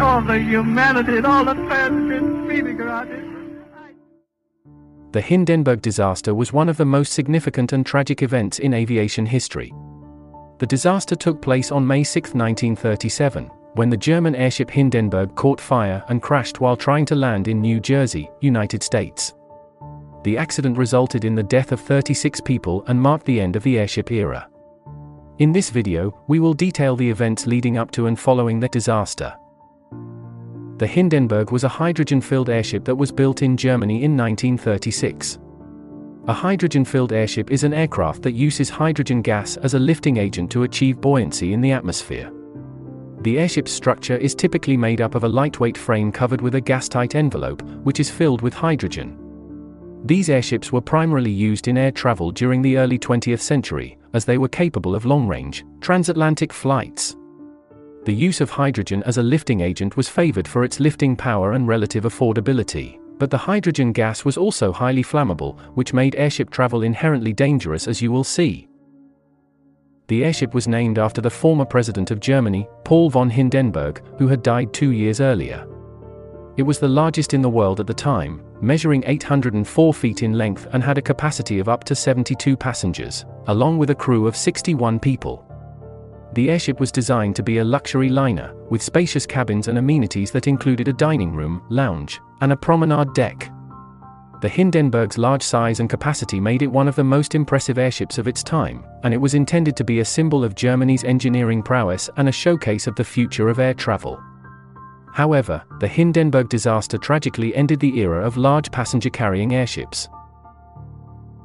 all the humanity and all the been. The Hindenburg disaster was one of the most significant and tragic events in aviation history. The disaster took place on May 6, 1937, when the German airship Hindenburg caught fire and crashed while trying to land in New Jersey, United States. The accident resulted in the death of 36 people and marked the end of the airship era. In this video, we will detail the events leading up to and following the disaster. The Hindenburg was a hydrogen-filled airship that was built in Germany in 1936. A hydrogen-filled airship is an aircraft that uses hydrogen gas as a lifting agent to achieve buoyancy in the atmosphere. The airship's structure is typically made up of a lightweight frame covered with a gas-tight envelope, which is filled with hydrogen. These airships were primarily used in air travel during the early 20th century, as they were capable of long-range, transatlantic flights. The use of hydrogen as a lifting agent was favored for its lifting power and relative affordability, but the hydrogen gas was also highly flammable, which made airship travel inherently dangerous as you will see. The airship was named after the former president of Germany, Paul von Hindenburg, who had died two years earlier. It was the largest in the world at the time, measuring 804 feet in length and had a capacity of up to 72 passengers, along with a crew of 61 people. The airship was designed to be a luxury liner, with spacious cabins and amenities that included a dining room, lounge, and a promenade deck. The Hindenburg's large size and capacity made it one of the most impressive airships of its time, and it was intended to be a symbol of Germany's engineering prowess and a showcase of the future of air travel. However, the Hindenburg disaster tragically ended the era of large passenger carrying airships.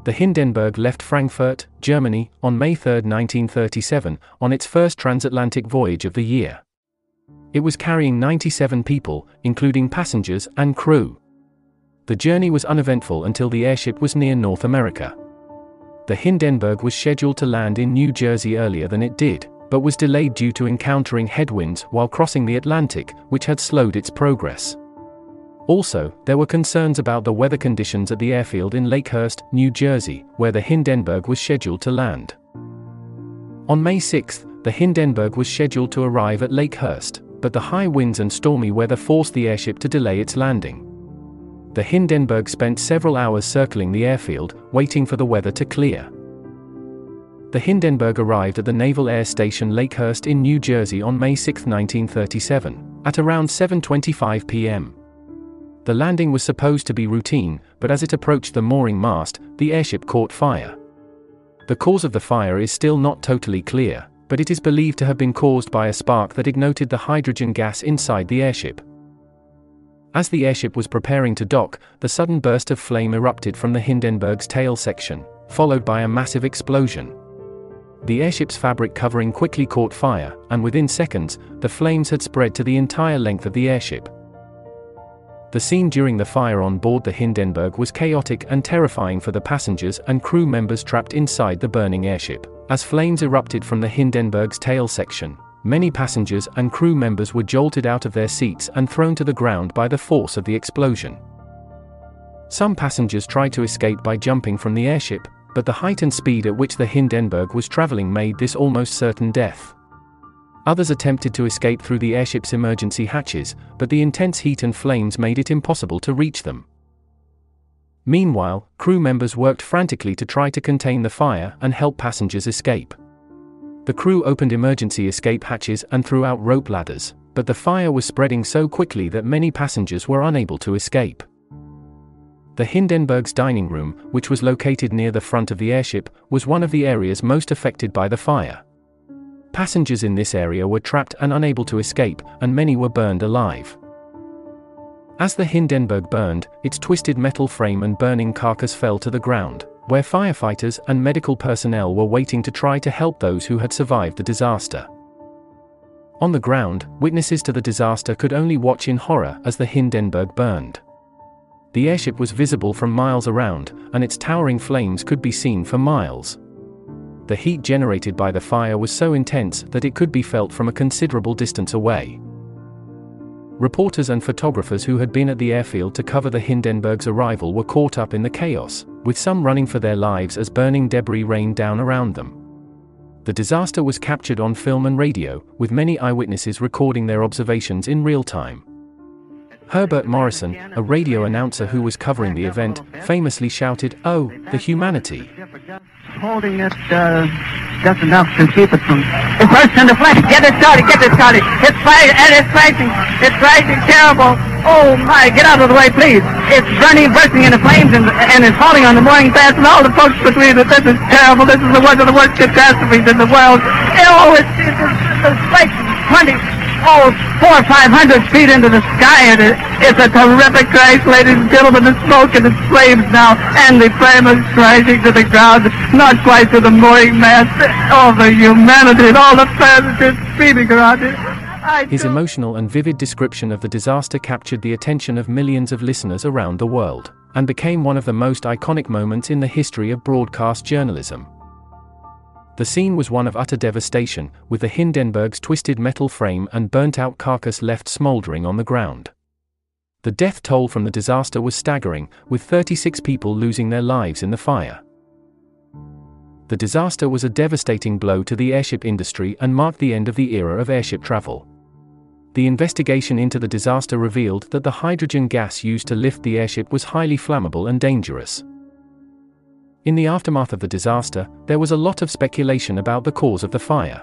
The Hindenburg left Frankfurt, Germany, on May 3, 1937, on its first transatlantic voyage of the year. It was carrying 97 people, including passengers and crew. The journey was uneventful until the airship was near North America. The Hindenburg was scheduled to land in New Jersey earlier than it did, but was delayed due to encountering headwinds while crossing the Atlantic, which had slowed its progress. Also, there were concerns about the weather conditions at the airfield in Lakehurst, New Jersey, where the Hindenburg was scheduled to land. On May 6, the Hindenburg was scheduled to arrive at Lakehurst, but the high winds and stormy weather forced the airship to delay its landing. The Hindenburg spent several hours circling the airfield, waiting for the weather to clear the Hindenburg arrived at the Naval Air Station Lakehurst in New Jersey on May 6, 1937, at around 7.25 p.m. The landing was supposed to be routine, but as it approached the mooring mast, the airship caught fire. The cause of the fire is still not totally clear, but it is believed to have been caused by a spark that ignited the hydrogen gas inside the airship. As the airship was preparing to dock, the sudden burst of flame erupted from the Hindenburg's tail section, followed by a massive explosion. The airship's fabric covering quickly caught fire, and within seconds, the flames had spread to the entire length of the airship. The scene during the fire on board the Hindenburg was chaotic and terrifying for the passengers and crew members trapped inside the burning airship. As flames erupted from the Hindenburg's tail section, many passengers and crew members were jolted out of their seats and thrown to the ground by the force of the explosion. Some passengers tried to escape by jumping from the airship, but the height and speed at which the Hindenburg was traveling made this almost certain death. Others attempted to escape through the airship's emergency hatches, but the intense heat and flames made it impossible to reach them. Meanwhile, crew members worked frantically to try to contain the fire and help passengers escape. The crew opened emergency escape hatches and threw out rope ladders, but the fire was spreading so quickly that many passengers were unable to escape. The Hindenburg's dining room, which was located near the front of the airship, was one of the areas most affected by the fire. Passengers in this area were trapped and unable to escape, and many were burned alive. As the Hindenburg burned, its twisted metal frame and burning carcass fell to the ground, where firefighters and medical personnel were waiting to try to help those who had survived the disaster. On the ground, witnesses to the disaster could only watch in horror as the Hindenburg burned. The airship was visible from miles around, and its towering flames could be seen for miles. The heat generated by the fire was so intense that it could be felt from a considerable distance away. Reporters and photographers who had been at the airfield to cover the Hindenburg's arrival were caught up in the chaos, with some running for their lives as burning debris rained down around them. The disaster was captured on film and radio, with many eyewitnesses recording their observations in real time. Herbert Morrison, a radio announcer who was covering the event, famously shouted, Oh, the humanity! Holding it uh, enough to keep it from. The first in the flash. Get it started. Get it started. It's fighting and it's rising. It's rising terrible. Oh my! Get out of the way, please. It's burning, bursting into flames, and, and it's falling on the mooring mast, and all the folks between it. This is terrible. This is the one of the worst catastrophes in the world. Oh, it's, it's, it's, it's like twenty oh, four or five hundred feet into the sky, and it, it's a terrific crash, ladies and gentlemen. The smoke and the flames now, and the flame is crashing to the ground, not quite to the mooring mast. Oh, the humanity and all the passengers screaming around it. His emotional and vivid description of the disaster captured the attention of millions of listeners around the world, and became one of the most iconic moments in the history of broadcast journalism. The scene was one of utter devastation, with the Hindenburg's twisted metal frame and burnt out carcass left smoldering on the ground. The death toll from the disaster was staggering, with 36 people losing their lives in the fire. The disaster was a devastating blow to the airship industry and marked the end of the era of airship travel. The investigation into the disaster revealed that the hydrogen gas used to lift the airship was highly flammable and dangerous. In the aftermath of the disaster, there was a lot of speculation about the cause of the fire.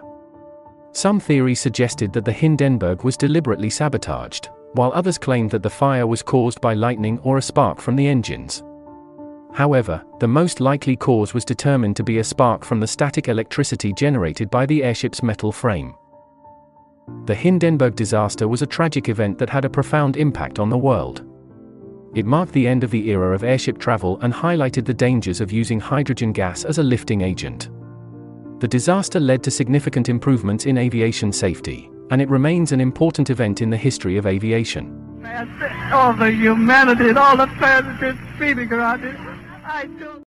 Some theories suggested that the Hindenburg was deliberately sabotaged, while others claimed that the fire was caused by lightning or a spark from the engines. However, the most likely cause was determined to be a spark from the static electricity generated by the airship's metal frame. The Hindenburg disaster was a tragic event that had a profound impact on the world. It marked the end of the era of airship travel and highlighted the dangers of using hydrogen gas as a lifting agent. The disaster led to significant improvements in aviation safety, and it remains an important event in the history of aviation. Oh, the humanity and all the passengers screaming around it. I don't.